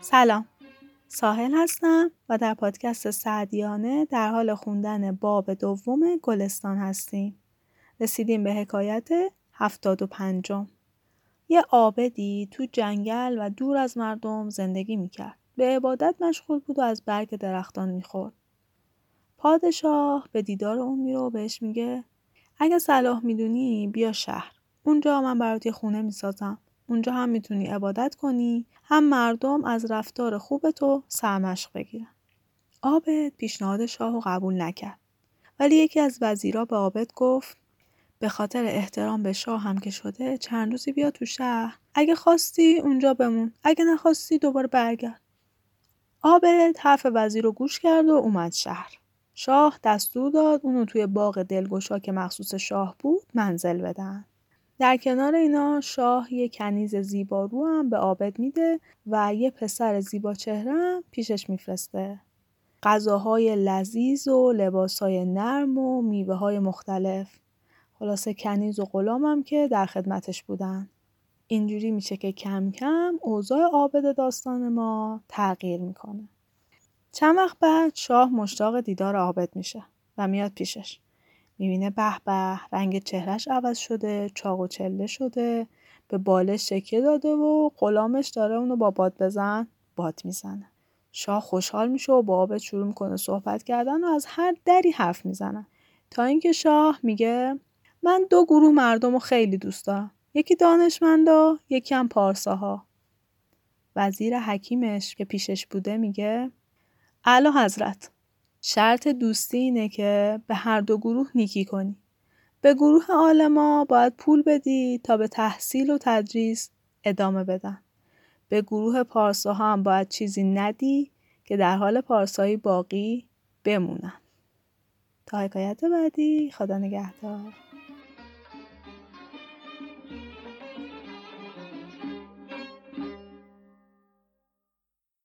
سلام. ساحل هستم و در پادکست سعدیانه در حال خوندن باب دوم گلستان هستیم. رسیدیم به حکایت هفتاد و پنجم. یه آبدی تو جنگل و دور از مردم زندگی می‌کرد به عبادت مشغول بود و از برگ درختان می‌خورد پادشاه به دیدار اون میره و بهش میگه اگه صلاح می‌دونی بیا شهر اونجا من برات یه خونه می‌سازم اونجا هم می‌تونی عبادت کنی هم مردم از رفتار خوب تو سرمشق بگیرن. عابد پیشنهاد شاه و قبول نکرد. ولی یکی از وزیرا به عابد گفت به خاطر احترام به شاه هم که شده چند روزی بیا تو شهر. اگه خواستی اونجا بمون. اگه نخواستی دوباره برگرد. عابد حرف وزیر رو گوش کرد و اومد شهر. شاه دستور داد اونو توی باغ دلگشا که مخصوص شاه بود منزل بدن. در کنار اینا شاه یه کنیز زیبارو هم به عابد میده و یه پسر زیبا چهره پیشش میفرسته. غذاهای لذیذ و لباسهای نرم و میوه های مختلف. خلاصه کنیز و غلام هم که در خدمتش بودن. اینجوری میشه که کم کم اوضاع عابد داستان ما تغییر می‌کنه. چند وقت بعد شاه مشتاق دیدار عابد میشه و میاد پیشش. می‌بینه به به رنگ چهرش عوض شده چاق و چله شده به بالش شکیه داده و غلامش داره اونو با باد بزن باد می‌زنه شاه خوشحال میشه و با آبت شروع می‌کنه صحبت کردن و از هر دری حرف می‌زنه تا اینکه شاه میگه من دو گروه مردم رو خیلی دوست دارم یکی دانشمندا یکی هم پارساها وزیر حکیمش که پیشش بوده میگه اعلی حضرت شرط دوستی اینه که به هر دو گروه نیکی کنی. به گروه عالما باید پول بدی تا به تحصیل و تدریس ادامه بدن. به گروه پارساها هم باید چیزی ندی که در حال پارسایی باقی بمونن. تا حکایت بعدی خدا نگهدار.